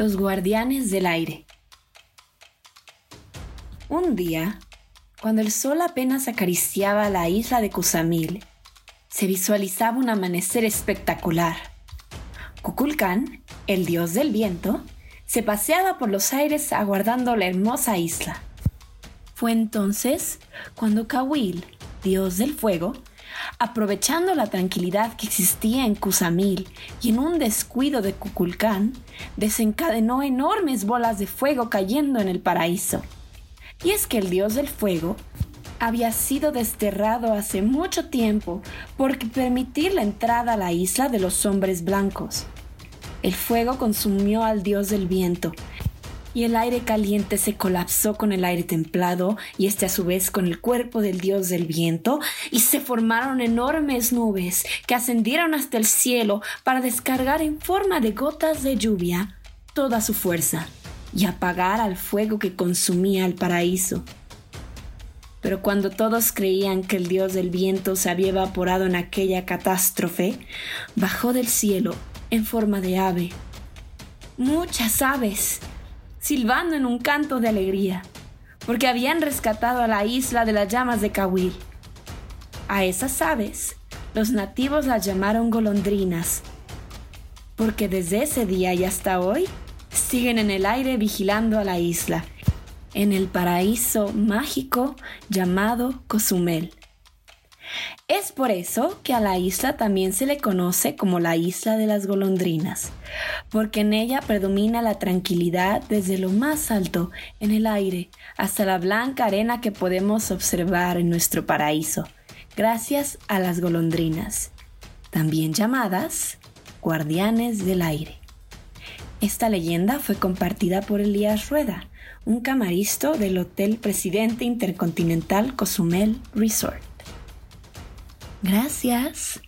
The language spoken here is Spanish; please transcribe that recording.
Los guardianes del aire. Un día, cuando el sol apenas acariciaba la isla de Kusamil, se visualizaba un amanecer espectacular. Kukulkan, el dios del viento, se paseaba por los aires aguardando la hermosa isla. Fue entonces cuando Kawil, dios del fuego, Aprovechando la tranquilidad que existía en Kusamil y en un descuido de Kukulcán, desencadenó enormes bolas de fuego cayendo en el paraíso. Y es que el dios del fuego había sido desterrado hace mucho tiempo por permitir la entrada a la isla de los hombres blancos. El fuego consumió al dios del viento y el aire caliente se colapsó con el aire templado y este a su vez con el cuerpo del dios del viento y se formaron enormes nubes que ascendieron hasta el cielo para descargar en forma de gotas de lluvia toda su fuerza y apagar al fuego que consumía el paraíso. Pero cuando todos creían que el dios del viento se había evaporado en aquella catástrofe, bajó del cielo en forma de ave. Muchas aves silbando en un canto de alegría, porque habían rescatado a la isla de las llamas de Kawil. A esas aves, los nativos las llamaron golondrinas, porque desde ese día y hasta hoy siguen en el aire vigilando a la isla, en el paraíso mágico llamado Cozumel. Es por eso que a la isla también se le conoce como la isla de las golondrinas, porque en ella predomina la tranquilidad desde lo más alto en el aire hasta la blanca arena que podemos observar en nuestro paraíso, gracias a las golondrinas, también llamadas guardianes del aire. Esta leyenda fue compartida por Elías Rueda, un camaristo del Hotel Presidente Intercontinental Cozumel Resort. Gracias.